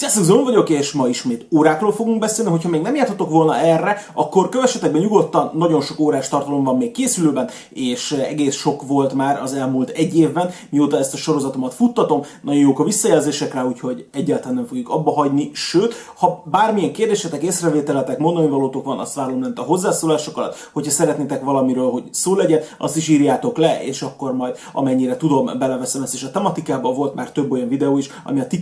Sziasztok, Zon vagyok, és ma ismét órákról fogunk beszélni. Hogyha még nem jártatok volna erre, akkor kövessetek be nyugodtan, nagyon sok órás tartalom van még készülőben, és egész sok volt már az elmúlt egy évben, mióta ezt a sorozatomat futtatom. Nagyon jók a visszajelzések úgyhogy egyáltalán nem fogjuk abba hagyni. Sőt, ha bármilyen kérdésetek, észrevételetek, mondani valótok van, azt várom lent a hozzászólások alatt. Hogyha szeretnétek valamiről, hogy szó legyen, azt is írjátok le, és akkor majd amennyire tudom, beleveszem ezt is a tematikába. Volt már több olyan videó is, ami a ti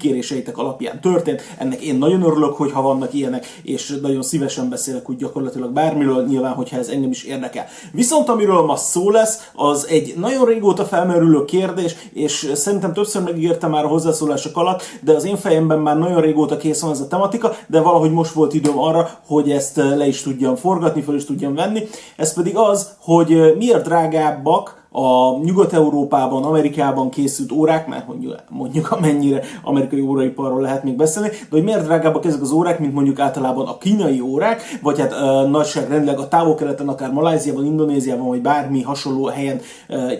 alapján történt történt. Ennek én nagyon örülök, hogyha vannak ilyenek, és nagyon szívesen beszélek úgy gyakorlatilag bármiről, nyilván, hogyha ez engem is érdekel. Viszont amiről ma szó lesz, az egy nagyon régóta felmerülő kérdés, és szerintem többször megígértem már a hozzászólások alatt, de az én fejemben már nagyon régóta kész van ez a tematika, de valahogy most volt időm arra, hogy ezt le is tudjam forgatni, fel is tudjam venni. Ez pedig az, hogy miért drágábbak a Nyugat-Európában, Amerikában készült órák, mert mondjuk, amennyire amerikai óraiparról lehet még beszélni, de hogy miért drágábbak ezek az órák, mint mondjuk általában a kínai órák, vagy hát uh, nagyságrendileg a távol-keleten, akár Maláziában, Indonéziában, vagy bármi hasonló helyen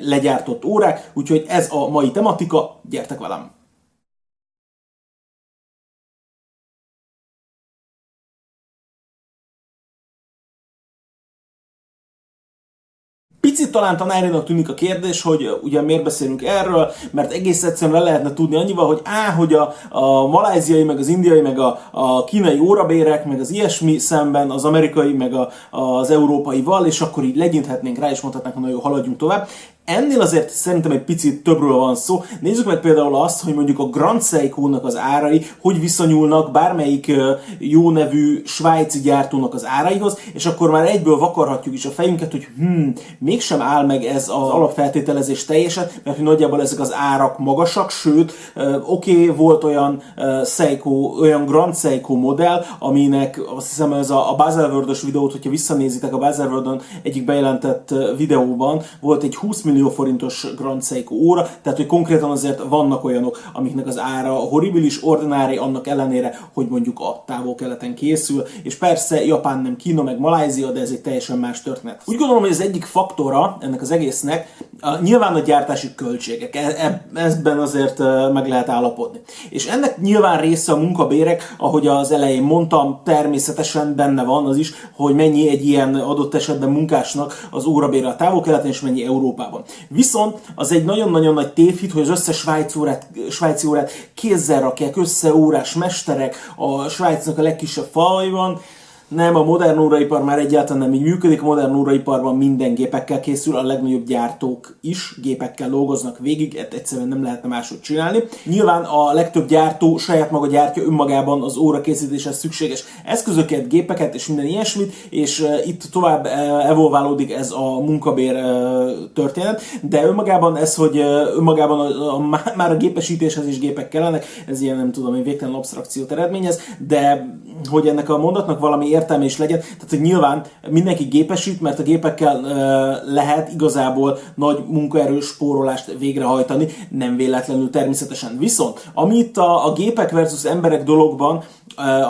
legyártott órák, úgyhogy ez a mai tematika, gyertek velem! Picit talán tanárinak tűnik a kérdés, hogy ugye miért beszélünk erről, mert egész egyszerűen le lehetne tudni annyival, hogy á, hogy a, a maláziai, meg az indiai, meg a, a kínai órabérek, meg az ilyesmi szemben az amerikai, meg a, az európaival, és akkor így legyinthetnénk rá, és mondhatnánk, hogy nagyon haladjunk tovább. Ennél azért szerintem egy picit többről van szó. Nézzük meg például azt, hogy mondjuk a Grand Seiko-nak az árai hogy viszonyulnak bármelyik jó nevű svájci gyártónak az áraihoz, és akkor már egyből vakarhatjuk is a fejünket, hogy hm, mégsem áll meg ez az alapfeltételezés teljesen, mert hogy nagyjából ezek az árak magasak, sőt, oké, okay, volt olyan Seiko, olyan Grand Seiko modell, aminek azt hiszem ez a, a Baselworld-ös videót, hogyha visszanézitek a Baselworld-on egyik bejelentett videóban, volt egy 20 millió millió forintos Grand Seiko óra, tehát hogy konkrétan azért vannak olyanok, amiknek az ára horribilis, ordinári, annak ellenére, hogy mondjuk a távol-keleten készül, és persze Japán nem Kína, meg Malázia, de ez egy teljesen más történet. Úgy gondolom, hogy az egyik faktora ennek az egésznek a, nyilván a gyártási költségek, e, e, ebben azért e, meg lehet állapodni. És ennek nyilván része a munkabérek, ahogy az elején mondtam, természetesen benne van az is, hogy mennyi egy ilyen adott esetben munkásnak az órabére a távol-keleten, és mennyi Európában. Viszont az egy nagyon-nagyon nagy tévhit, hogy az összes svájci órát, svájci órát kézzel rakják össze órás mesterek a Svájcnak a legkisebb falaiban, nem, a modern óraipar már egyáltalán nem így működik. A modern óraiparban minden gépekkel készül, a legnagyobb gyártók is gépekkel dolgoznak végig, ezt egyszerűen nem lehetne máshogy csinálni. Nyilván a legtöbb gyártó saját maga gyártja önmagában az óra készítéshez szükséges eszközöket, gépeket és minden ilyesmit, és itt tovább evolválódik ez a munkabér történet, de önmagában ez, hogy önmagában a, a, már a gépesítéshez is gépek kellenek, ez ilyen nem tudom, egy végtelen abstrakciót eredményez, de hogy ennek a mondatnak valami értelme is legyen. Tehát, hogy nyilván mindenki gépesít, mert a gépekkel lehet igazából nagy munkaerő spórolást végrehajtani, nem véletlenül természetesen. Viszont, amit a, a gépek versus emberek dologban,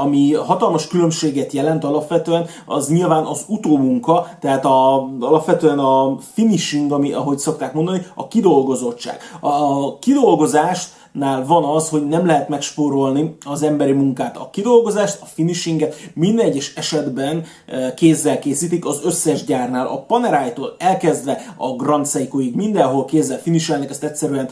ami hatalmas különbséget jelent alapvetően, az nyilván az utómunka, tehát a, alapvetően a finishing, ami, ahogy szokták mondani, a kidolgozottság. A kidolgozást nál van az, hogy nem lehet megspórolni az emberi munkát. A kidolgozást, a finishinget minden egyes esetben eh, kézzel készítik az összes gyárnál. A Panerai-tól elkezdve a Grand Seiko-ig mindenhol kézzel finishelnek, ezt egyszerűen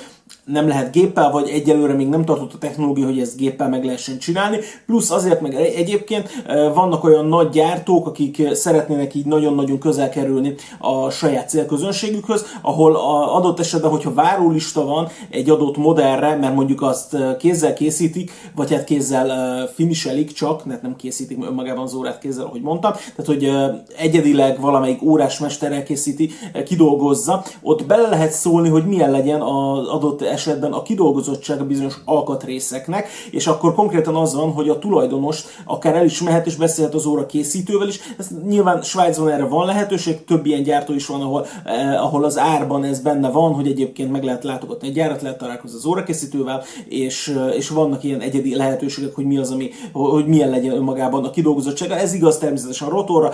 nem lehet géppel, vagy egyelőre még nem tartott a technológia, hogy ezt géppel meg lehessen csinálni. Plusz azért meg egyébként vannak olyan nagy gyártók, akik szeretnének így nagyon-nagyon közel kerülni a saját célközönségükhöz, ahol a adott esetben, hogyha várólista van egy adott modellre, mert mondjuk azt kézzel készítik, vagy hát kézzel finiselik csak, mert nem készítik önmagában az órát kézzel, ahogy mondtam, tehát hogy egyedileg valamelyik órás mester elkészíti, kidolgozza, ott bele lehet szólni, hogy milyen legyen az adott esetben a kidolgozottság a bizonyos alkatrészeknek, és akkor konkrétan az van, hogy a tulajdonos akár el is mehet és beszélhet az óra készítővel is. Ez nyilván Svájcban erre van lehetőség, több ilyen gyártó is van, ahol, eh, ahol az árban ez benne van, hogy egyébként meg lehet látogatni egy gyárat, lehet találkozni az órakészítővel, és, eh, és vannak ilyen egyedi lehetőségek, hogy mi az, ami, hogy milyen legyen önmagában a kidolgozottsága. Ez igaz természetesen a rotorra,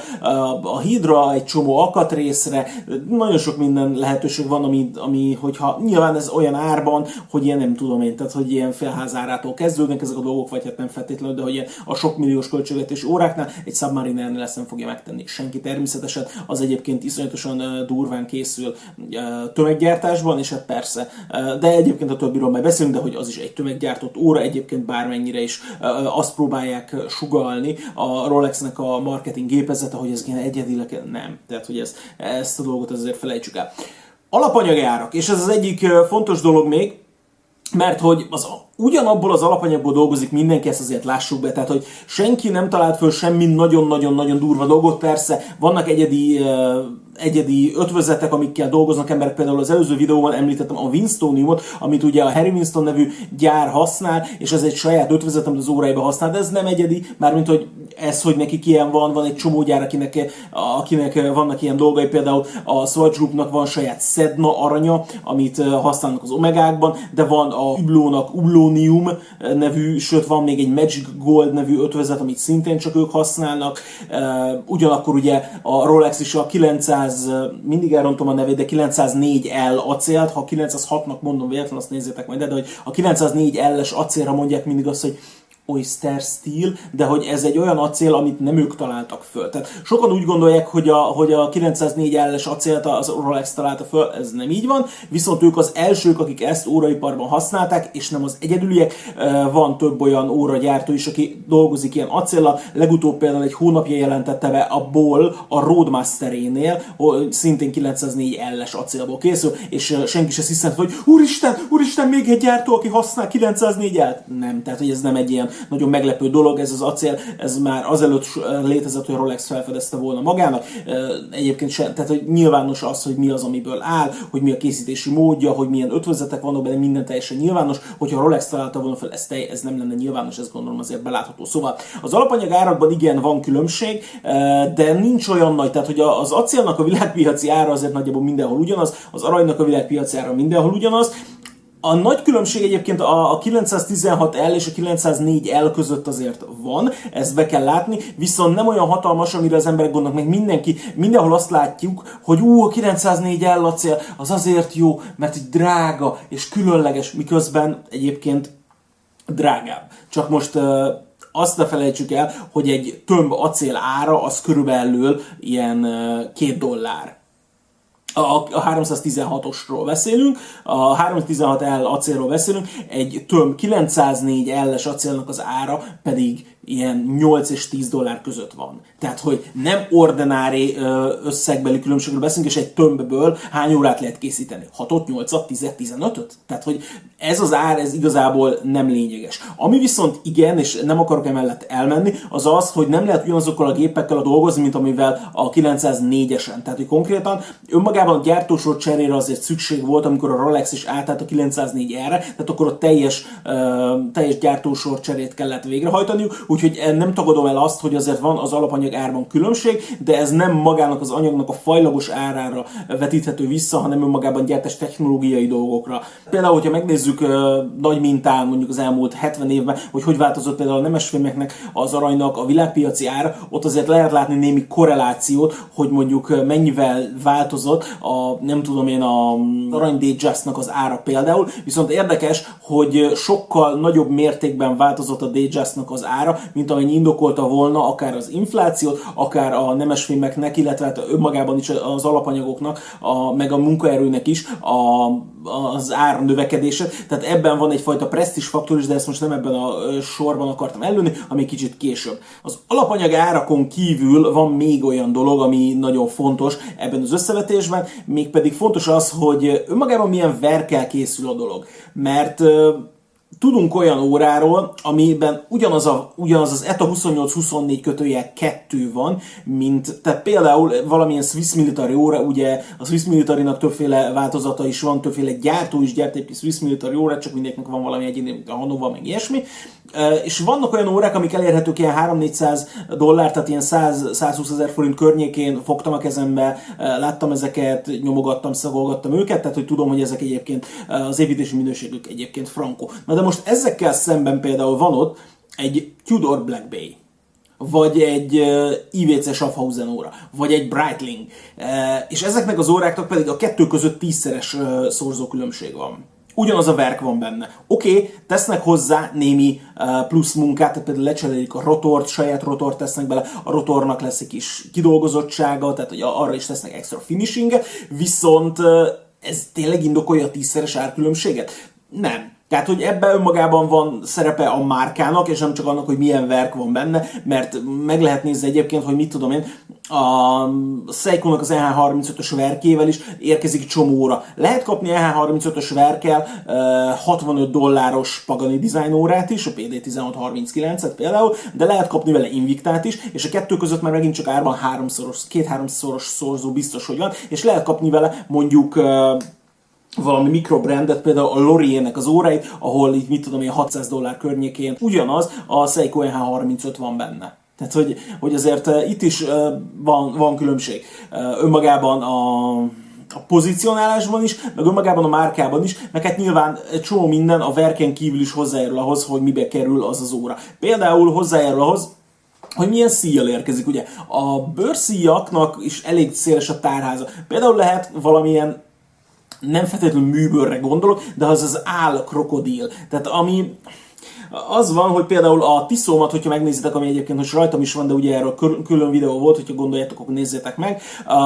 a hídra, egy csomó alkatrészre, nagyon sok minden lehetőség van, ami, ami hogyha nyilván ez olyan ár, árban, hogy ilyen nem tudom én, tehát hogy ilyen felházárától kezdődnek ezek a dolgok, vagy hát nem feltétlenül, de hogy ilyen a sok milliós költségvetési óráknál egy Submariner ezt nem fogja megtenni senki természetesen, az egyébként iszonyatosan durván készül tömeggyártásban, és hát persze, de egyébként a többiről majd beszélünk, de hogy az is egy tömeggyártott óra, egyébként bármennyire is azt próbálják sugalni a Rolexnek a marketing gépezete, hogy ez ilyen egyedileg nem. Tehát, hogy ez, ezt a dolgot azért felejtsük el. Alapanyagárak, és ez az egyik fontos dolog még, mert hogy az ugyanabból az alapanyagból dolgozik mindenki, ezt azért lássuk be, tehát hogy senki nem talált föl semmi nagyon-nagyon-nagyon durva dolgot, persze vannak egyedi egyedi ötvözetek, amikkel dolgoznak emberek. Például az előző videóban említettem a Winstoniumot, amit ugye a Harry Winston nevű gyár használ, és ez egy saját ötvözet, amit az óráiba használ, de ez nem egyedi, mármint hogy ez, hogy neki ilyen van, van egy csomó gyár, akinek, akinek vannak ilyen dolgai, például a Swatch Groupnak van saját Sedna aranya, amit használnak az omegákban, de van a Hublónak Ublonium nevű, sőt van még egy Magic Gold nevű ötvözet, amit szintén csak ők használnak. Ugyanakkor ugye a Rolex is a 900 900, mindig elrontom a nevét, de 904L acélt, ha 906-nak mondom véletlen, azt nézzétek majd, de hogy a 904L-es acélra mondják mindig azt, hogy Oyster Steel, de hogy ez egy olyan acél, amit nem ők találtak föl. Tehát sokan úgy gondolják, hogy a, hogy a 904 es acélt az Rolex találta föl, ez nem így van, viszont ők az elsők, akik ezt óraiparban használták, és nem az egyedüliek. Van több olyan óragyártó is, aki dolgozik ilyen acéllal. Legutóbb például egy hónapja jelentette be a Ball a Roadmasterénél, szintén 904 es acélból készül, és senki sem hiszem, hogy úristen, úristen, még egy gyártó, aki használ 904 el Nem, tehát hogy ez nem egy ilyen nagyon meglepő dolog, ez az acél, ez már azelőtt létezett, hogy Rolex felfedezte volna magának. Egyébként se, tehát hogy nyilvános az, hogy mi az, amiből áll, hogy mi a készítési módja, hogy milyen ötvözetek vannak benne, minden teljesen nyilvános. Hogyha Rolex találta volna fel, ez, tej, ez nem lenne nyilvános, ez gondolom azért belátható. Szóval az alapanyag árakban igen van különbség, de nincs olyan nagy, tehát hogy az acélnak a világpiaci ára azért nagyjából mindenhol ugyanaz, az aranynak a világpiaci ára mindenhol ugyanaz, a nagy különbség egyébként a, 916L és a 904L között azért van, ezt be kell látni, viszont nem olyan hatalmas, amire az emberek gondolnak, meg mindenki, mindenhol azt látjuk, hogy ú, a 904L acél az azért jó, mert egy drága és különleges, miközben egyébként drágább. Csak most uh, azt ne felejtsük el, hogy egy tömb acél ára az körülbelül ilyen uh, két dollár a, 316-osról beszélünk, a 316L acélról beszélünk, egy töm 904L-es acélnak az ára pedig ilyen 8 és 10 dollár között van. Tehát, hogy nem ordinári összegbeli különbségről beszélünk, és egy tömbből hány órát lehet készíteni? 6-ot, 8-at, 10 15-öt? Tehát, hogy ez az ár, ez igazából nem lényeges. Ami viszont igen, és nem akarok emellett elmenni, az az, hogy nem lehet ugyanazokkal a gépekkel a dolgozni, mint amivel a 904-esen. Tehát, hogy konkrétan önmagában a gyártósor cserére azért szükség volt, amikor a Rolex is átállt a 904-re, tehát akkor a teljes, teljes gyártósor cserét kellett végrehajtaniuk, úgyhogy nem tagadom el azt, hogy azért van az alapanyag árban különbség, de ez nem magának az anyagnak a fajlagos árára vetíthető vissza, hanem önmagában gyártás technológiai dolgokra. Például, hogyha megnézzük nagy mintán mondjuk az elmúlt 70 évben, hogy hogy változott például a nemesfémeknek az aranynak a világpiaci ára, ott azért lehet látni némi korrelációt, hogy mondjuk mennyivel változott a, nem tudom én, a arany Datejust-nak az ára például, viszont érdekes, hogy sokkal nagyobb mértékben változott a Datejust-nak az ára, mint amennyi indokolta volna akár az inflációt, akár a nemesfémeknek, illetve hát önmagában is az alapanyagoknak, a, meg a munkaerőnek is a, az ár növekedése. Tehát ebben van egyfajta presztis faktor is, de ezt most nem ebben a sorban akartam előni, ami kicsit később. Az alapanyag árakon kívül van még olyan dolog, ami nagyon fontos ebben az összevetésben, mégpedig fontos az, hogy önmagában milyen verkel készül a dolog. Mert tudunk olyan óráról, amiben ugyanaz, a, ugyanaz az ETA 28-24 kötője 2 van, mint, tehát például valamilyen Swiss Military óra, ugye a Swiss Military-nak többféle változata is van, többféle gyártó is gyárt egy Swiss Military órát, csak mindenkinek van valami egyéni, a Hanova, meg ilyesmi. És vannak olyan órák, amik elérhetők ilyen 3-400 dollár, tehát ilyen 100-120 ezer forint környékén fogtam a kezembe, láttam ezeket, nyomogattam, szagolgattam őket, tehát hogy tudom, hogy ezek egyébként az építési minőségük egyébként frankó. Na de most most ezekkel szemben például van ott egy Tudor Black Bay, vagy egy uh, IWC Schaffhausen óra, vagy egy Breitling. Uh, és ezeknek az óráknak pedig a kettő között tízszeres uh, szorzókülönbség van. ugyanaz a verk van benne. Oké, okay, tesznek hozzá némi uh, plusz munkát, tehát például lecserélik a rotort, saját rotort tesznek bele, a rotornak lesz egy kis kidolgozottsága, tehát hogy arra is tesznek extra finishinget, viszont uh, ez tényleg indokolja a tízszeres árkülönbséget? Nem. Tehát, hogy ebben önmagában van szerepe a márkának, és nem csak annak, hogy milyen verk van benne, mert meg lehet nézni egyébként, hogy mit tudom én, a Seiko-nak az EH35-ös verkével is érkezik csomóra. Lehet kapni EH35-ös verkel 65 dolláros Pagani design órát is, a PD1639-et például, de lehet kapni vele Invictát is, és a kettő között már megint csak árban háromszoros, két-háromszoros szorzó biztos, hogy van, és lehet kapni vele mondjuk valami mikrobrandet, például a Lorient az óráit, ahol így mit tudom én 600 dollár környékén ugyanaz, a Seiko NH35 van benne. Tehát, hogy, hogy azért uh, itt is uh, van, van különbség. Uh, önmagában a a pozícionálásban is, meg önmagában a márkában is, meg hát nyilván csomó minden a verken kívül is hozzájárul ahhoz, hogy mibe kerül az az óra. Például hozzájárul ahhoz, hogy milyen szíjjal érkezik. Ugye a bőrszíjaknak is elég széles a tárháza. Például lehet valamilyen nem feltétlenül műbőrre gondolok, de az az áll krokodil. Tehát ami az van, hogy például a tiszómat, hogyha megnézitek, ami egyébként most rajtam is van, de ugye erről külön videó volt, hogyha gondoljátok, akkor nézzétek meg.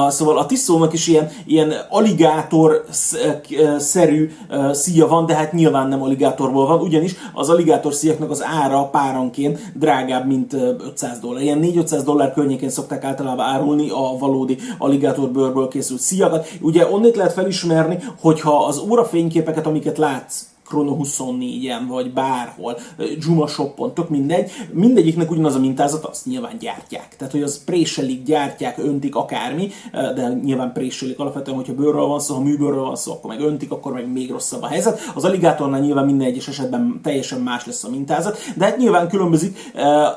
Szóval a tiszónak is ilyen, ilyen aligátor-szerű uh, szíja van, de hát nyilván nem aligátorból van, ugyanis az aligátor szíjaknak az ára páranként drágább, mint 500 dollár. Ilyen 4-500 dollár környékén szokták általában árulni a valódi aligátor bőrből készült szíjakat. Ugye onnét lehet felismerni, hogyha az órafényképeket, amiket látsz, Chrono 24-en, vagy bárhol, Juma Shopon, tök mindegy, mindegyiknek ugyanaz a mintázat, azt nyilván gyártják. Tehát, hogy az préselik, gyártják, öntik, akármi, de nyilván préselik alapvetően, hogyha bőrről van szó, ha műbőrről van szó, akkor meg öntik, akkor meg még rosszabb a helyzet. Az aligátornál nyilván minden egyes esetben teljesen más lesz a mintázat, de hát nyilván különbözik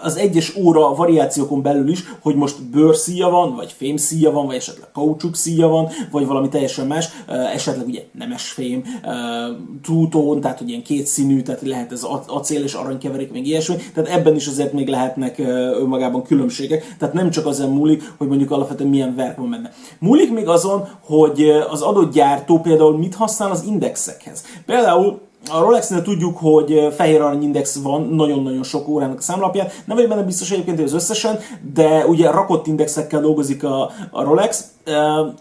az egyes óra variációkon belül is, hogy most bőrszíja van, vagy fémszíja van, vagy esetleg kaucsuk szíja van, vagy valami teljesen más, esetleg ugye nemes fém, tehát hogy ilyen kétszínű, tehát lehet ez acél és arany keverék, még ilyesmi, tehát ebben is azért még lehetnek önmagában különbségek, tehát nem csak azon múlik, hogy mondjuk alapvetően milyen verk van benne. Múlik még azon, hogy az adott gyártó például mit használ az indexekhez. Például a Rolexnél tudjuk, hogy fehér arany index van nagyon-nagyon sok órának a számlapján. Nem vagyok benne biztos egyébként, hogy az összesen, de ugye rakott indexekkel dolgozik a, a Rolex,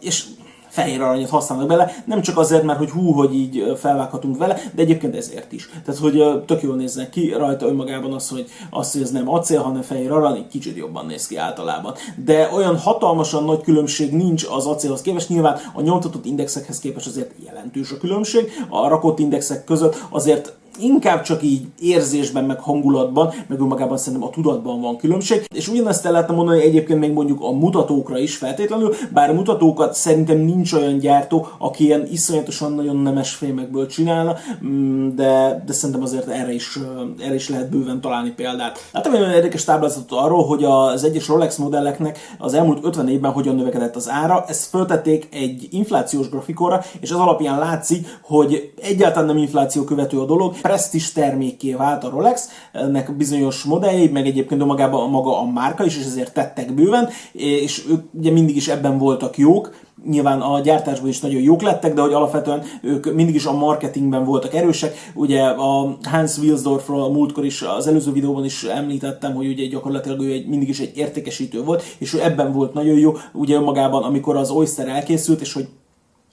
és fehér aranyat használnak bele, nem csak azért, mert hogy hú, hogy így felvághatunk vele, de egyébként ezért is. Tehát, hogy tök jól néznek ki rajta önmagában az, hogy, az, hogy ez nem acél, hanem fehér arany, egy kicsit jobban néz ki általában. De olyan hatalmasan nagy különbség nincs az acélhoz képest, nyilván a nyomtatott indexekhez képest azért jelentős a különbség. A rakott indexek között azért inkább csak így érzésben, meg hangulatban, meg önmagában szerintem a tudatban van különbség. És ugyanezt el lehetne mondani egyébként még mondjuk a mutatókra is feltétlenül, bár a mutatókat szerintem nincs olyan gyártó, aki ilyen iszonyatosan nagyon nemes fémekből csinálna, mm, de, de szerintem azért erre is, erre is lehet bőven találni példát. Láttam egy nagyon érdekes táblázatot arról, hogy az egyes Rolex modelleknek az elmúlt 50 évben hogyan növekedett az ára. Ezt föltették egy inflációs grafikonra, és az alapján látszik, hogy egyáltalán nem infláció követő a dolog, presztis termékké vált a Rolex, ennek bizonyos modelljei, meg egyébként magában a maga a márka is, és ezért tettek bőven, és ők ugye mindig is ebben voltak jók, nyilván a gyártásban is nagyon jók lettek, de hogy alapvetően ők mindig is a marketingben voltak erősek. Ugye a Hans Wilsdorfról a múltkor is, az előző videóban is említettem, hogy ugye gyakorlatilag ő egy, mindig is egy értékesítő volt, és ő ebben volt nagyon jó, ugye magában, amikor az Oyster elkészült, és hogy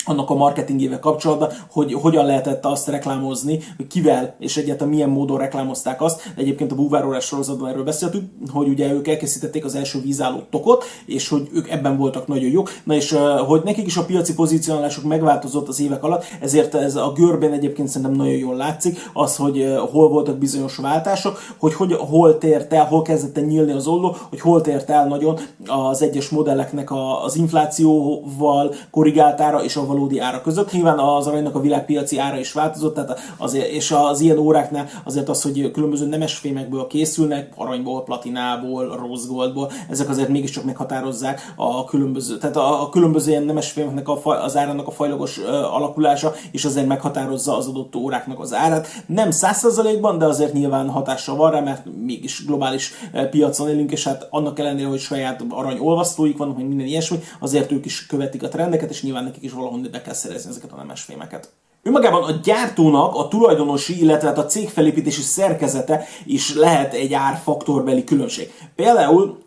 annak a marketingével kapcsolatban, hogy hogyan lehetett azt reklámozni, hogy kivel és egyáltalán milyen módon reklámozták azt. Egyébként a Búvárórás sorozatban erről beszéltünk, hogy ugye ők elkészítették az első vízálló tokot, és hogy ők ebben voltak nagyon jók. Na és hogy nekik is a piaci pozícionálásuk megváltozott az évek alatt, ezért ez a görben egyébként szerintem nagyon jól látszik, az, hogy hol voltak bizonyos váltások, hogy, hogy hol tért el, hol kezdett el nyílni az olló, hogy hol tért el nagyon az egyes modelleknek az inflációval korrigáltára és a valódi ára között. Nyilván az aranynak a világpiaci ára is változott, tehát azért, és az ilyen óráknál azért az, hogy különböző nemes fémekből készülnek, aranyból, platinából, rose goldból, ezek azért mégiscsak meghatározzák a különböző, tehát a, a különböző ilyen nemes fémeknek a, az árának a fajlagos alakulása, és azért meghatározza az adott óráknak az árát. Nem 100%-ban, de azért nyilván hatással van rá, mert mégis globális piacon élünk, és hát annak ellenére, hogy saját arany olvasztóik vannak, hogy minden ilyesmi, azért ők is követik a trendeket, és nyilván nekik is valahol be kell szerezni ezeket a nemes fémeket. Önmagában a gyártónak a tulajdonosi, illetve hát a cég felépítési szerkezete is lehet egy árfaktorbeli különbség. Például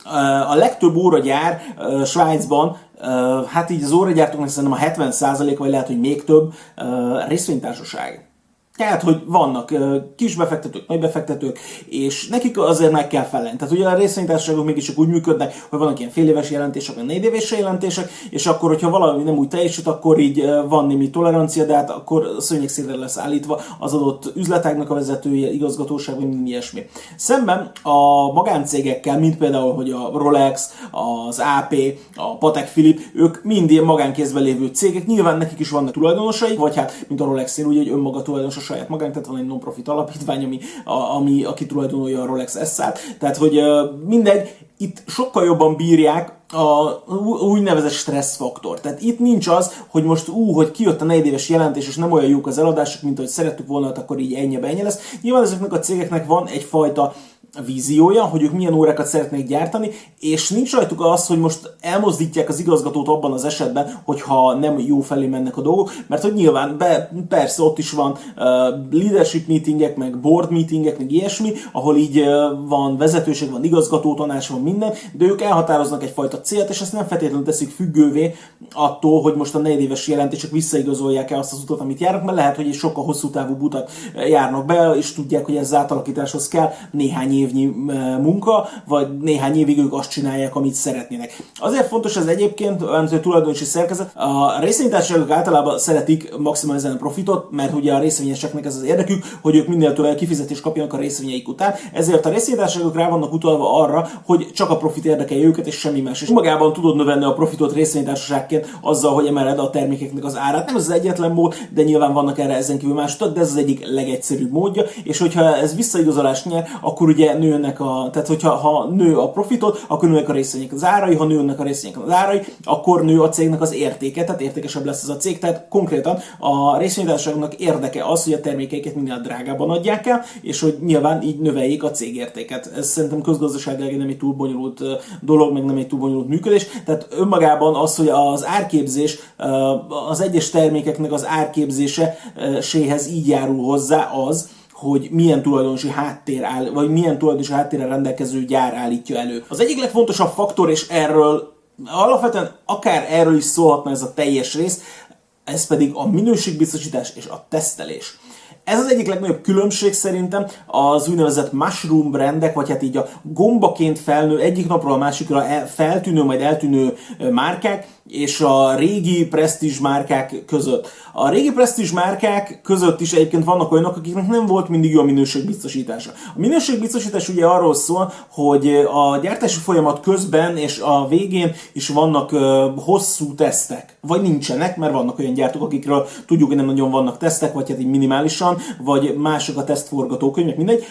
a legtöbb óragyár Svájcban hát így az óragyártóknak szerintem a 70% vagy lehet, hogy még több részvénytársaság. Tehát, hogy vannak kis befektetők, nagy befektetők, és nekik azért meg kell felelni. Tehát ugye a részvénytársaságok mégis úgy működnek, hogy vannak ilyen fél éves jelentések, vagy négy éves jelentések, és akkor, hogyha valami nem úgy teljesít, akkor így van némi tolerancia, de hát akkor szőnyegszínre lesz állítva az adott üzletágnak a vezetője, igazgatóság, vagy minden ilyesmi. Szemben a magáncégekkel, mint például, hogy a Rolex, az AP, a Patek Philip, ők mind ilyen magánkézben lévő cégek, nyilván nekik is vannak tulajdonosai, vagy hát, mint a Rolex-nél, ugye egy önmaga tulajdonos saját magának, tehát van egy non-profit alapítvány, ami, a, ami aki tulajdonolja a Rolex S-szát. Tehát, hogy mindegy, itt sokkal jobban bírják a úgynevezett stresszfaktor. Tehát itt nincs az, hogy most ú, hogy kijött a negyedéves jelentés, és nem olyan jók az eladások, mint ahogy szerettük volna, hát akkor így ennyi ennyi lesz. Nyilván ezeknek a cégeknek van egyfajta víziója, hogy ők milyen órákat szeretnék gyártani, és nincs rajtuk az, hogy most elmozdítják az igazgatót abban az esetben, hogyha nem jó felé mennek a dolgok, mert hogy nyilván be, persze ott is van uh, leadership meetingek, meg board meetingek, meg ilyesmi, ahol így uh, van vezetőség, van igazgató tanács, van minden, de ők elhatároznak egyfajta célt, és ezt nem feltétlenül teszik függővé attól, hogy most a negyedéves jelentések visszaigazolják el azt az utat, amit járnak, mert lehet, hogy egy sokkal hosszú távú utat járnak be, és tudják, hogy ez átalakításhoz kell néhány évnyi munka, vagy néhány évig ők azt csinálják, amit szeretnének. Azért fontos ez egyébként, a tulajdonosi szerkezet. A részvénytársaságok általában szeretik maximalizálni a profitot, mert ugye a részvényeseknek ez az érdekük, hogy ők minél több kifizetést kapjanak a részvényeik után. Ezért a részvénytársaságok rá vannak utalva arra, hogy csak a profit érdekelje őket, és semmi más. És magában tudod növelni a profitot részvénytársaságként azzal, hogy emeled a termékeknek az árát. Nem ez az egyetlen mód, de nyilván vannak erre ezen kívül más de ez az egyik legegyszerűbb módja. És hogyha ez visszaigazolást nyer, akkor ugye nőnek a, tehát hogyha ha nő a profitot, akkor nőnek a részvények az árai, ha nőnek a részvények az árai, akkor nő a cégnek az értéke, tehát értékesebb lesz ez a cég. Tehát konkrétan a részvénytársaságnak érdeke az, hogy a termékeiket minél drágában adják el, és hogy nyilván így növeljék a cég értéket. Ez szerintem közgazdaságilag nem egy túl bonyolult dolog, meg nem egy túl bonyolult működés. Tehát önmagában az, hogy az árképzés, az egyes termékeknek az árképzése séhez így járul hozzá az, hogy milyen tulajdonosi háttér áll, vagy milyen tulajdonosi háttérrel rendelkező gyár állítja elő. Az egyik legfontosabb faktor, és erről alapvetően akár erről is szólhatna ez a teljes rész, ez pedig a minőségbiztosítás és a tesztelés. Ez az egyik legnagyobb különbség szerintem az úgynevezett mushroom brandek, vagy hát így a gombaként felnő, egyik napról a másikra feltűnő, majd eltűnő márkák, és a régi presztízs márkák között. A régi presztízs márkák között is egyébként vannak olyanok, akiknek nem volt mindig jó a minőségbiztosítása. A minőségbiztosítás ugye arról szól, hogy a gyártási folyamat közben és a végén is vannak hosszú tesztek. Vagy nincsenek, mert vannak olyan gyártók, akikről tudjuk, hogy nem nagyon vannak tesztek, vagy hát így minimálisan, vagy mások a tesztforgatókönyvek, mindegy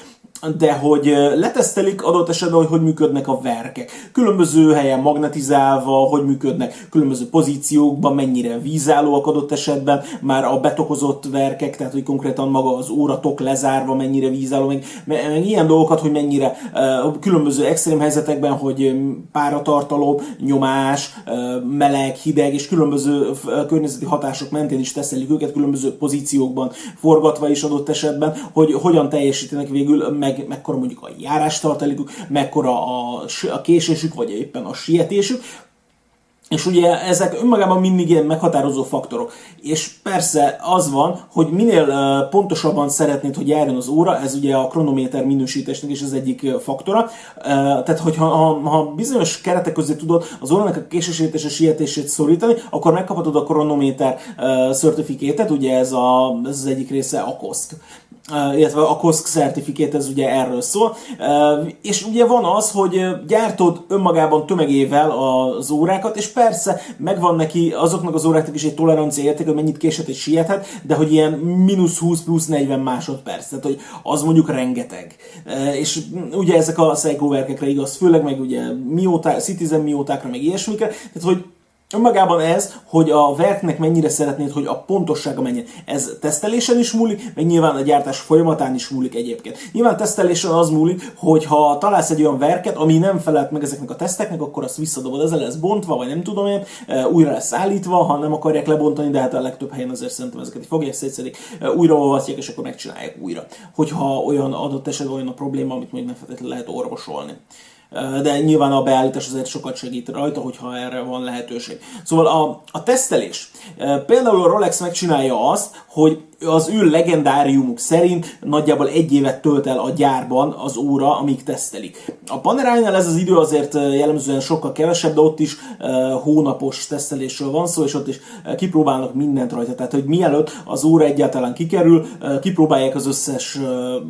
de hogy letesztelik adott esetben, hogy hogy működnek a verkek. Különböző helyen magnetizálva, hogy működnek, különböző pozíciókban, mennyire vízállóak adott esetben, már a betokozott verkek, tehát hogy konkrétan maga az óratok lezárva, mennyire vízálló, meg, meg ilyen dolgokat, hogy mennyire különböző extrém helyzetekben, hogy páratartalom, nyomás, meleg, hideg és különböző környezeti hatások mentén is teszelik őket különböző pozíciókban, forgatva is adott esetben, hogy hogyan teljesítenek végül meg, mekkora mondjuk a járástartalékuk, mekkora a, a késésük, vagy éppen a sietésük, és ugye ezek önmagában mindig ilyen meghatározó faktorok. És persze az van, hogy minél pontosabban szeretnéd, hogy járjon az óra, ez ugye a kronométer minősítésnek is az egyik faktora. Tehát, hogyha ha, ha bizonyos keretek közé tudod az órának a késését és a sietését szorítani, akkor megkaphatod a kronométer certifikétet, ugye ez, a, ez az egyik része a KOSK illetve a COSC certifikét, ez ugye erről szól. És ugye van az, hogy gyártod önmagában tömegével az órákat, és persze megvan neki azoknak az óráknak is egy tolerancia érték, hogy mennyit késhet és siethet, de hogy ilyen mínusz 20 plusz 40 másodperc, tehát hogy az mondjuk rengeteg. És ugye ezek a Seiko verkekre igaz, főleg meg ugye mióta, Citizen miótákra, meg ilyesmikre, tehát hogy Önmagában ez, hogy a verknek mennyire szeretnéd, hogy a pontossága menjen. Ez tesztelésen is múlik, meg nyilván a gyártás folyamatán is múlik egyébként. Nyilván tesztelésen az múlik, hogy ha találsz egy olyan verket, ami nem felelt meg ezeknek a teszteknek, akkor azt visszadobod, ezzel lesz bontva, vagy nem tudom én, újra lesz állítva, ha nem akarják lebontani, de hát a legtöbb helyen azért szerintem ezeket fogják szétszedik, újraolvatják, és akkor megcsinálják újra. Hogyha olyan adott esetben olyan a probléma, amit még nem feltétlenül lehet orvosolni de nyilván a beállítás azért sokat segít rajta, hogyha erre van lehetőség. Szóval a, a tesztelés. Például a Rolex megcsinálja azt, hogy az ő legendáriumuk szerint nagyjából egy évet tölt el a gyárban az óra, amíg tesztelik. A Paneránynál ez az idő azért jellemzően sokkal kevesebb, de ott is hónapos tesztelésről van szó, és ott is kipróbálnak mindent rajta. Tehát, hogy mielőtt az óra egyáltalán kikerül, kipróbálják az összes,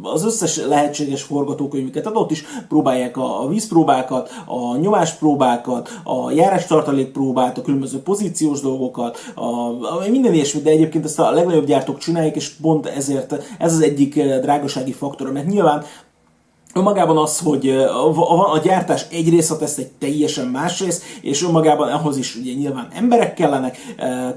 az összes lehetséges forgatókönyvüket. Tehát ott is próbálják a vízpróbákat, a nyomáspróbákat, a járástartalék próbát, a különböző pozíciós dolgokat, a, a minden ilyesmit, de egyébként ezt a legnagyobb gyártók csinálják, csinálják, és pont ezért ez az egyik eh, drágasági faktor, mert nyilván Önmagában az, hogy a, a gyártás egy rész, a teszt egy teljesen más rész, és önmagában ahhoz is ugye nyilván emberek kellenek,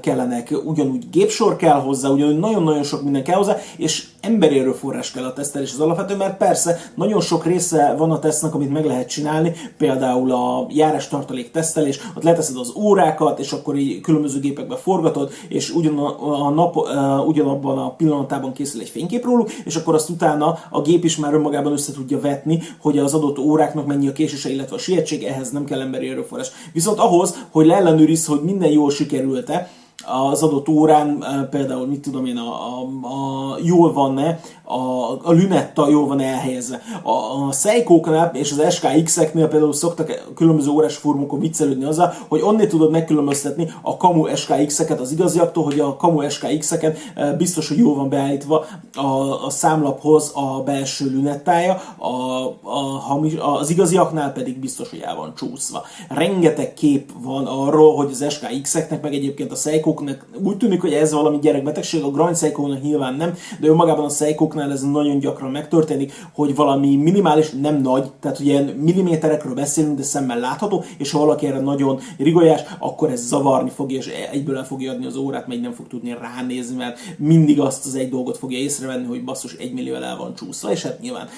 kellenek, ugyanúgy gépsor kell hozzá, ugyanúgy nagyon-nagyon sok minden kell hozzá, és emberi erőforrás kell a tesztelés az alapvető, mert persze nagyon sok része van a tesztnek, amit meg lehet csinálni, például a járás tartalék tesztelés, ott leteszed az órákat, és akkor így különböző gépekbe forgatod, és ugyan a, nap, ugyanabban a pillanatában készül egy fénykép róluk, és akkor azt utána a gép is már önmagában össze tudja vetni, hogy az adott óráknak mennyi a késése, illetve a sietség, ehhez nem kell emberi erőforrás. Viszont ahhoz, hogy leellenőriz, hogy minden jól sikerült-e, az adott órán, például mit tudom én, a, a, a jól van-e, a, a lünetta jól van elhelyezve. A, a Seiko-knál és az SKX-eknél például szoktak különböző órás formokon viccelődni azzal, hogy onnél tudod megkülönböztetni a kamu SKX-eket az igaziaktól, hogy a kamu SKX-eken biztos, hogy jól van beállítva a, a számlaphoz a belső lünettája, a, a, az igaziaknál pedig biztos, hogy el van csúszva. Rengeteg kép van arról, hogy az SKX-eknek, meg egyébként a Seiko Seikóknak úgy tűnik, hogy ez valami gyerekbetegség, a Grand Seikónak nyilván nem, de önmagában a Seikóknál ez nagyon gyakran megtörténik, hogy valami minimális, nem nagy, tehát ugye milliméterekről beszélünk, de szemmel látható, és ha valaki erre nagyon rigolyás, akkor ez zavarni fogja, és egyből el fogja adni az órát, meg nem fog tudni ránézni, mert mindig azt az egy dolgot fogja észrevenni, hogy basszus egy millióvel el van csúszva, és hát nyilván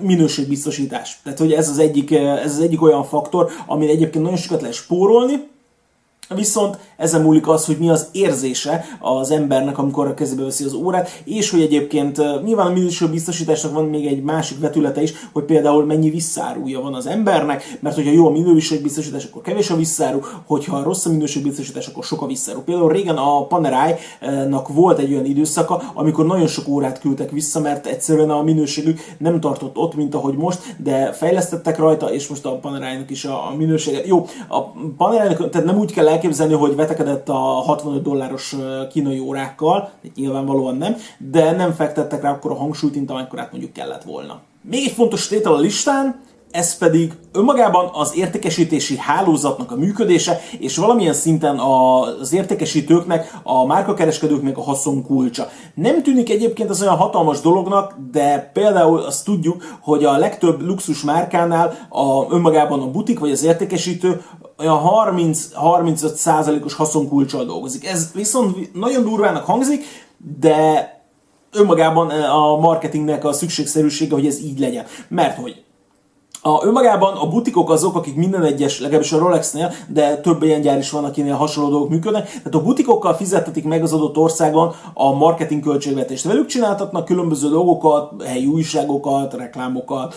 minőségbiztosítás. Tehát, hogy ez az egyik, ez az egyik olyan faktor, ami egyébként nagyon sokat lehet spórolni, Viszont ezen múlik az, hogy mi az érzése az embernek, amikor a kezébe veszi az órát, és hogy egyébként nyilván a minőség biztosításnak van még egy másik vetülete is, hogy például mennyi visszárúja van az embernek, mert hogyha jó a minőségbiztosítás, akkor kevés a visszárú, hogyha rossz a minőségbiztosítás, akkor sok a visszárú. Például régen a Panerai-nak volt egy olyan időszaka, amikor nagyon sok órát küldtek vissza, mert egyszerűen a minőségük nem tartott ott, mint ahogy most, de fejlesztettek rajta, és most a Panerai-nak is a, minőséget. Jó, a Panerai-nak, tehát nem úgy kell elképzelni, hogy vetekedett a 65 dolláros kínai órákkal, nyilvánvalóan nem, de nem fektettek rá akkor a hangsúlyt, mint amekkorát mondjuk kellett volna. Még egy fontos tétel a listán, ez pedig önmagában az értékesítési hálózatnak a működése, és valamilyen szinten az értékesítőknek, a márkakereskedőknek a haszon kulcsa. Nem tűnik egyébként az olyan hatalmas dolognak, de például azt tudjuk, hogy a legtöbb luxus márkánál a, önmagában a butik vagy az értékesítő olyan 30-35 százalékos haszonkulcsal dolgozik. Ez viszont nagyon durvának hangzik, de önmagában a marketingnek a szükségszerűsége, hogy ez így legyen. Mert hogy a, önmagában a butikok azok, akik minden egyes, legalábbis a Rolexnél, de több ilyen gyár is van, akinél hasonló dolgok működnek, tehát a butikokkal fizetetik meg az adott országon a marketing költségvetést. Velük csináltatnak különböző dolgokat, helyi újságokat, reklámokat,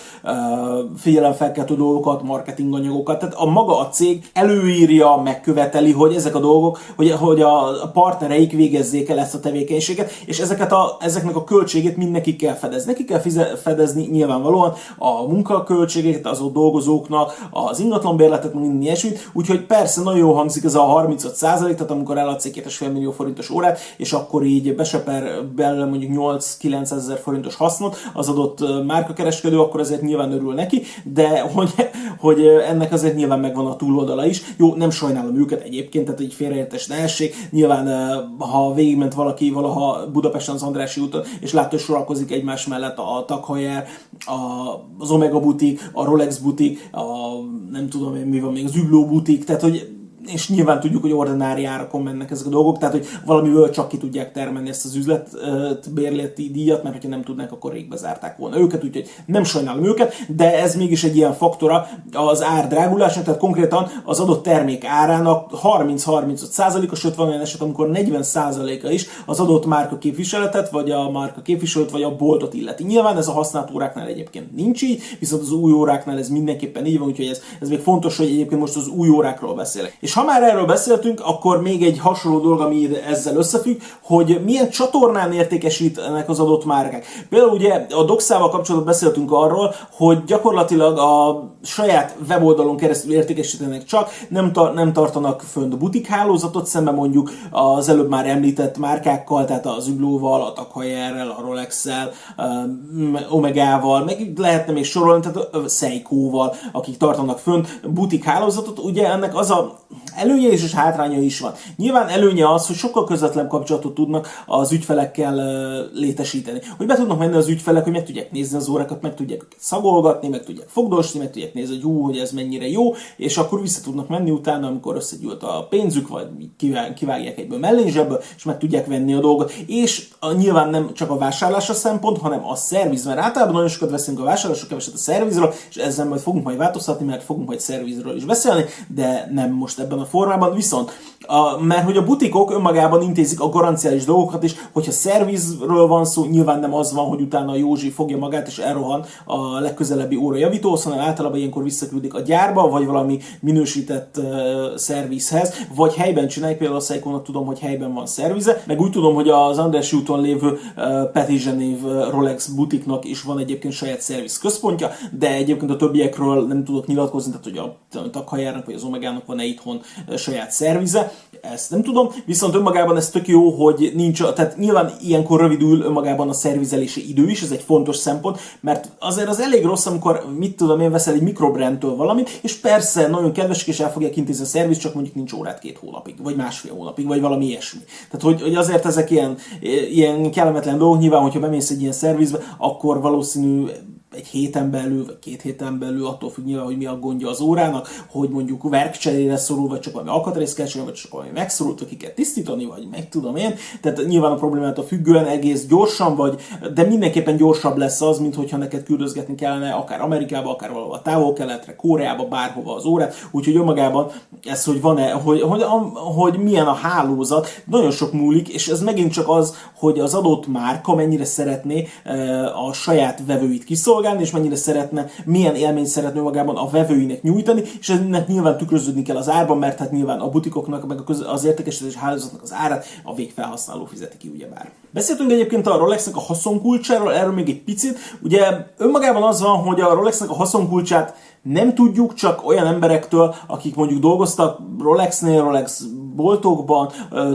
figyelemfelkeltő dolgokat, marketing anyagokat. Tehát a maga a cég előírja, megköveteli, hogy ezek a dolgok, hogy, hogy a partnereik végezzék el ezt a tevékenységet, és ezeket a, ezeknek a költségét mind neki kell fedezni. Neki kell fedezni nyilvánvalóan a munkaköltségét, ott dolgozóknak, az ingatlanbérletet, minden ilyesmit, úgyhogy persze nagyon jó hangzik ez a 35 százalék, tehát amikor eladsz egy 2,5 millió forintos órát, és akkor így beseper belőle mondjuk 8-9 ezer forintos hasznot az adott márkakereskedő, akkor azért nyilván örül neki, de hogy, hogy ennek azért nyilván megvan a túloldala is. Jó, nem sajnálom őket egyébként, tehát egy félreértés ne essék. Nyilván, ha végigment valaki valaha Budapesten az Andrási úton, és látta, hogy sorakozik egymás mellett a Takhajár, az Omega butik, a Rolex butik, a nem tudom én mi van még, az Ügló butik, tehát hogy és nyilván tudjuk, hogy ordinári árakon mennek ezek a dolgok, tehát hogy valamiből csak ki tudják termelni ezt az üzletbérleti díjat, mert hogyha nem tudnák, akkor rég bezárták volna őket, úgyhogy nem sajnálom őket, de ez mégis egy ilyen faktora az ár drágulásnak, tehát konkrétan az adott termék árának 30-35%-a, sőt van olyan eset, amikor 40%-a is az adott márka képviseletet, vagy a márka képviselőt, vagy a boltot illeti. Nyilván ez a használt óráknál egyébként nincs így, viszont az új óráknál ez mindenképpen így van, úgyhogy ez, ez még fontos, hogy egyébként most az új órákról beszélek. És ha már erről beszéltünk, akkor még egy hasonló dolog, ami ezzel összefügg, hogy milyen csatornán értékesítenek az adott márkák. Például ugye a Doxával kapcsolatban beszéltünk arról, hogy gyakorlatilag a saját weboldalon keresztül értékesítenek csak, nem, ta- nem tartanak fönt butik hálózatot, szemben mondjuk az előbb már említett márkákkal, tehát az Üglóval, a Takhajerrel, a Rolex-el, Omegával, meg lehetne még sorolni, tehát a Seiko-val, akik tartanak fönt butik hálózatot, ugye ennek az a előnye és, és hátránya is van. Nyilván előnye az, hogy sokkal közvetlen kapcsolatot tudnak az ügyfelekkel létesíteni. Hogy be tudnak menni az ügyfelek, hogy meg tudják nézni az órákat, meg tudják szagolgatni, meg tudják fogdosni, meg tudják nézni, hogy hú, hogy ez mennyire jó, és akkor vissza tudnak menni utána, amikor összegyűlt a pénzük, vagy kivágják egyből mellényzsebből, és meg tudják venni a dolgot. És a, nyilván nem csak a vásárlás a szempont, hanem a szerviz, mert általában nagyon sokat veszünk a vásárlásról, keveset a szervizről, és ezzel majd fogunk majd változtatni, mert fogunk majd szervizről is beszélni, de nem most ebben a formában. Viszont a, mert hogy a butikok önmagában intézik a garanciális dolgokat is, hogyha szervizről van szó, nyilván nem az van, hogy utána a Józsi fogja magát és elrohan a legközelebbi óra javítóhoz, hanem általában ilyenkor visszaküldik a gyárba, vagy valami minősített uh, szervizhez, vagy helyben csinálják, például a seiko tudom, hogy helyben van szervize, meg úgy tudom, hogy az András úton lévő uh, Petit név Rolex butiknak is van egyébként saját szerviz központja, de egyébként a többiekről nem tudok nyilatkozni, tehát hogy a, a Takhajának vagy az Omegának van-e itthon saját szervize, ezt nem tudom, viszont önmagában ez tök jó, hogy nincs, tehát nyilván ilyenkor rövidül önmagában a szervizelési idő is, ez egy fontos szempont, mert azért az elég rossz, amikor mit tudom én veszel egy mikrobrandtől valamit, és persze nagyon kedvesek és el fogják intézni a szerviz, csak mondjuk nincs órát két hónapig, vagy másfél hónapig, vagy valami ilyesmi. Tehát, hogy, hogy azért ezek ilyen, ilyen kellemetlen dolgok, nyilván, hogyha bemész egy ilyen szervizbe, akkor valószínű egy héten belül, vagy két héten belül, attól függ nyilván, hogy mi a gondja az órának, hogy mondjuk verkcserére szorul, vagy csak valami alkatrész kell csinálni, vagy csak valami megszorult, hogy ki kell tisztítani, vagy meg tudom én. Tehát nyilván a problémától függően egész gyorsan vagy, de mindenképpen gyorsabb lesz az, mint hogyha neked küldözgetni kellene akár Amerikába, akár valahol a távol-keletre, Koreába, bárhova az órát. Úgyhogy önmagában ez, hogy van-e, hogy, hogy, hogy milyen a hálózat, nagyon sok múlik, és ez megint csak az, hogy az adott márka mennyire szeretné eh, a saját vevőit kiszolgálni, szolgálni, és mennyire szeretne, milyen élményt szeretne magában a vevőinek nyújtani, és ennek nyilván tükröződni kell az árban, mert hát nyilván a butikoknak, meg az értékesítés hálózatnak az árát a végfelhasználó fizeti ki, ugyebár. Beszéltünk egyébként a Rolexnek a haszonkulcsáról, erről még egy picit. Ugye önmagában az van, hogy a Rolexnek a haszonkulcsát nem tudjuk csak olyan emberektől, akik mondjuk dolgoztak Rolexnél, Rolex boltokban,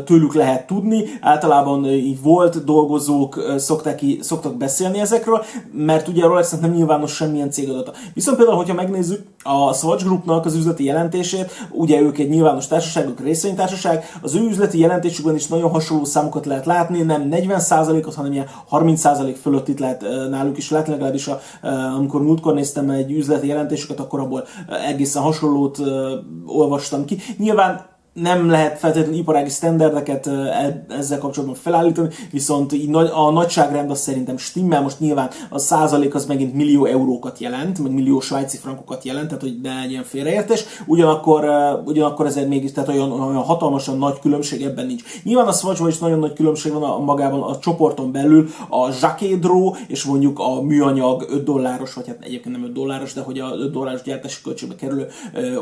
tőlük lehet tudni. Általában így volt dolgozók szoktak, szoktak beszélni ezekről, mert ugye a Rolexnek nem nyilvános semmilyen cégadata. Viszont például, hogyha megnézzük a Swatch Groupnak az üzleti jelentését, ugye ők egy nyilvános társaság, ők részvénytársaság, az ő üzleti jelentésükben is nagyon hasonló számokat lehet látni, nem 40%-ot, hanem ilyen 30% fölött itt lehet náluk is látni, legalábbis a, amikor múltkor néztem egy üzleti jelentésüket, akkor abból egészen hasonlót olvastam ki. Nyilván nem lehet feltétlenül iparági sztenderdeket e, ezzel kapcsolatban felállítani, viszont a nagyságrend az szerintem stimmel, most nyilván a százalék az megint millió eurókat jelent, meg millió svájci frankokat jelent, tehát hogy ne legyen félreértés, ugyanakkor, ugyanakkor ezért mégis tehát olyan, olyan hatalmasan nagy különbség ebben nincs. Nyilván a swatch is nagyon nagy különbség van a, magában a csoporton belül, a zsakédró és mondjuk a műanyag 5 dolláros, vagy hát egyébként nem 5 dolláros, de hogy a 5 dolláros gyártási költségbe kerülő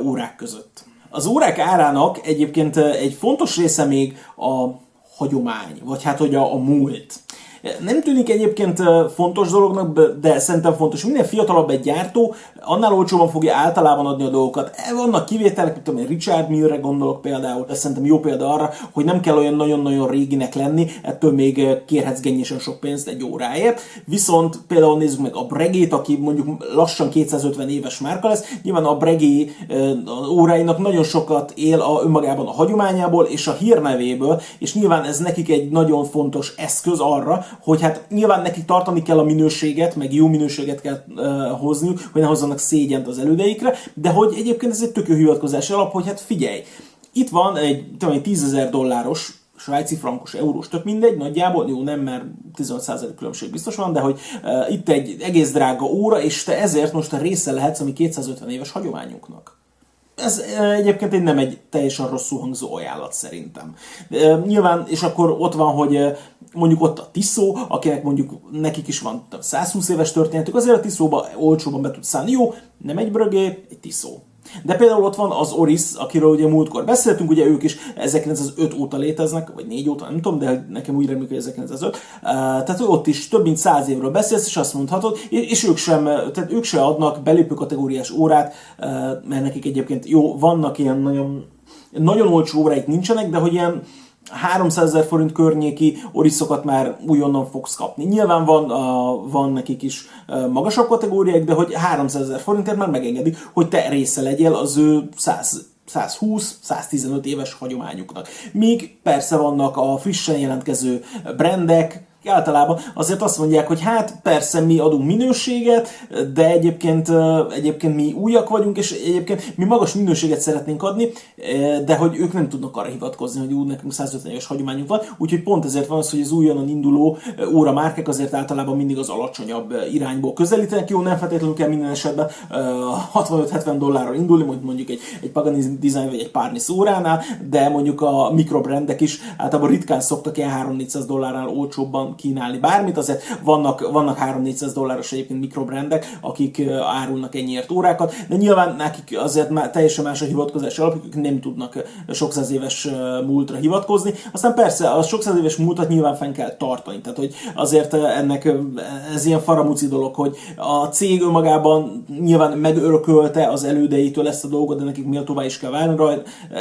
órák között. Az órák árának egyébként egy fontos része még a hagyomány, vagy hát hogy a, a múlt. Nem tűnik egyébként fontos dolognak, de szerintem fontos. Minél fiatalabb egy gyártó, annál olcsóban fogja általában adni a dolgokat. E, vannak kivételek, mint tudom Richard Mille-re gondolok például, ez szerintem jó példa arra, hogy nem kell olyan nagyon-nagyon réginek lenni, ettől még kérhetsz gennyisen sok pénzt egy óráért. Viszont például nézzük meg a Bregét, aki mondjuk lassan 250 éves márka lesz, nyilván a Bregé óráinak nagyon sokat él a, önmagában a hagyományából és a hírnevéből, és nyilván ez nekik egy nagyon fontos eszköz arra, hogy hát nyilván nekik tartani kell a minőséget, meg jó minőséget kell uh, hozniuk, hogy ne hozzanak szégyent az elődeikre, de hogy egyébként ez egy tök hivatkozási alap, hogy hát figyelj, Itt van egy, tudom, 10 ezer dolláros svájci frankos, eurós, tök mindegy, nagyjából, jó nem, mert 15% különbség biztos van, de hogy uh, itt egy egész drága óra, és te ezért most a része lehetsz a mi 250 éves hagyományunknak. Ez egyébként egy nem egy teljesen rosszul hangzó ajánlat szerintem. Uh, nyilván, és akkor ott van, hogy mondjuk ott a Tiszó, akinek mondjuk nekik is van 120 éves történetük, azért a Tiszóba olcsóban be tudsz szállni. Jó, nem egy brögé, egy Tiszó. De például ott van az Oris, akiről ugye múltkor beszéltünk, ugye ők is 1905 óta léteznek, vagy 4 óta, nem tudom, de nekem úgy remélik, hogy 1905. Uh, tehát ott is több mint 100 évről beszélsz, és azt mondhatod, és ők sem, tehát ők sem adnak belépő kategóriás órát, mert nekik egyébként jó, vannak ilyen nagyon, nagyon olcsó óráik nincsenek, de hogy ilyen 300 ezer forint környéki oriszokat már újonnan fogsz kapni. Nyilván van, uh, van nekik is magasabb kategóriák, de hogy 300 ezer forintért már megengedik, hogy te része legyél az ő 100 120-115 éves hagyományuknak. Míg persze vannak a frissen jelentkező brandek, általában azért azt mondják, hogy hát persze mi adunk minőséget, de egyébként, egyébként mi újak vagyunk, és egyébként mi magas minőséget szeretnénk adni, de hogy ők nem tudnak arra hivatkozni, hogy úgy nekünk 150 éves hagyományunk van, úgyhogy pont ezért van az, hogy az újonnan induló óra márkek azért általában mindig az alacsonyabb irányból közelítenek. Jó, nem feltétlenül kell minden esetben 65-70 dollárra indulni, mondjuk, mondjuk egy, egy Pagani Design vagy egy Parnis óránál, de mondjuk a mikrobrendek is általában ritkán szoktak ilyen 3-400 dollárnál olcsóbban kínálni bármit, azért vannak, vannak 3-400 dolláros egyébként mikrobrendek, akik árulnak ennyiért órákat, de nyilván nekik azért már teljesen más a hivatkozási alapjuk, ők nem tudnak sok száz éves múltra hivatkozni. Aztán persze a sok száz éves múltat nyilván fenn kell tartani, tehát hogy azért ennek ez ilyen faramuci dolog, hogy a cég önmagában nyilván megörökölte az elődeitől ezt a dolgot, de nekik méltóvá is kell válni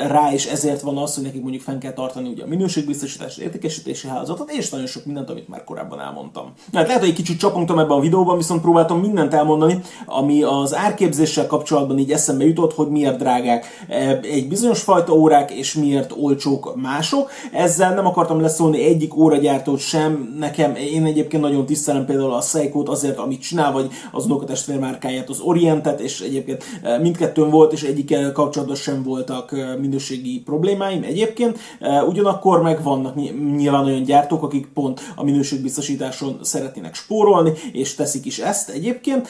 rá, és ezért van az, hogy nekik mondjuk fenn kell tartani ugye a minőségbiztosítás, értékesítési hálózatot, és nagyon sok mindent, amit már korábban elmondtam. Hát lehet, hogy egy kicsit csapongtam ebben a videóban, viszont próbáltam mindent elmondani, ami az árképzéssel kapcsolatban így eszembe jutott, hogy miért drágák e, egy bizonyos fajta órák, és miért olcsók mások. Ezzel nem akartam leszólni egyik óragyártót sem. Nekem, én egyébként nagyon tisztelem például a seiko azért, amit csinál, vagy az unokatestvérmárkáját, az Orientet, és egyébként e, mindkettőn volt, és egyikkel kapcsolatban sem voltak e, minőségi problémáim egyébként. Ugyanakkor meg vannak nyilván olyan gyártók, akik pont a minőségbiztosításon szeretnének spórolni, és teszik is ezt egyébként,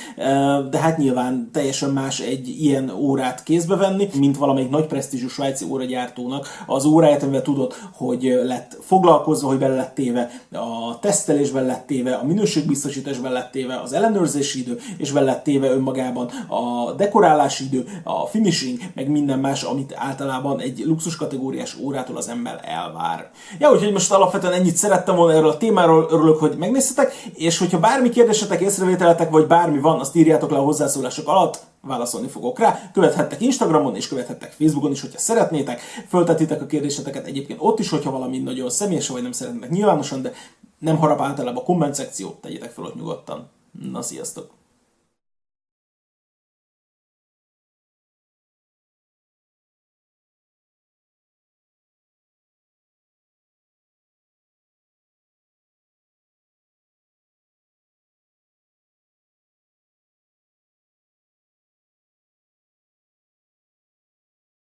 de hát nyilván teljesen más egy ilyen órát kézbe venni, mint valamelyik nagy presztízsű svájci óragyártónak az óráját, amivel tudod, hogy lett foglalkozva, hogy bele lett téve a tesztelésben lett téve, a minőségbiztosításban lett téve az ellenőrzési idő, és bele lett téve önmagában a dekorálási idő, a finishing, meg minden más, amit általában egy luxus kategóriás órától az ember elvár. Ja, úgyhogy most alapvetően ennyit szerettem volna erről a témáról, örülök, hogy megnéztetek, és hogyha bármi kérdésetek, észrevételetek, vagy bármi van, azt írjátok le a hozzászólások alatt, válaszolni fogok rá. Követhettek Instagramon és követhettek Facebookon is, hogyha szeretnétek. Föltetitek a kérdéseteket egyébként ott is, hogyha valami nagyon személyes, vagy nem szeretnétek nyilvánosan, de nem harap általában a komment szekciót, tegyétek fel ott nyugodtan. Na, sziasztok!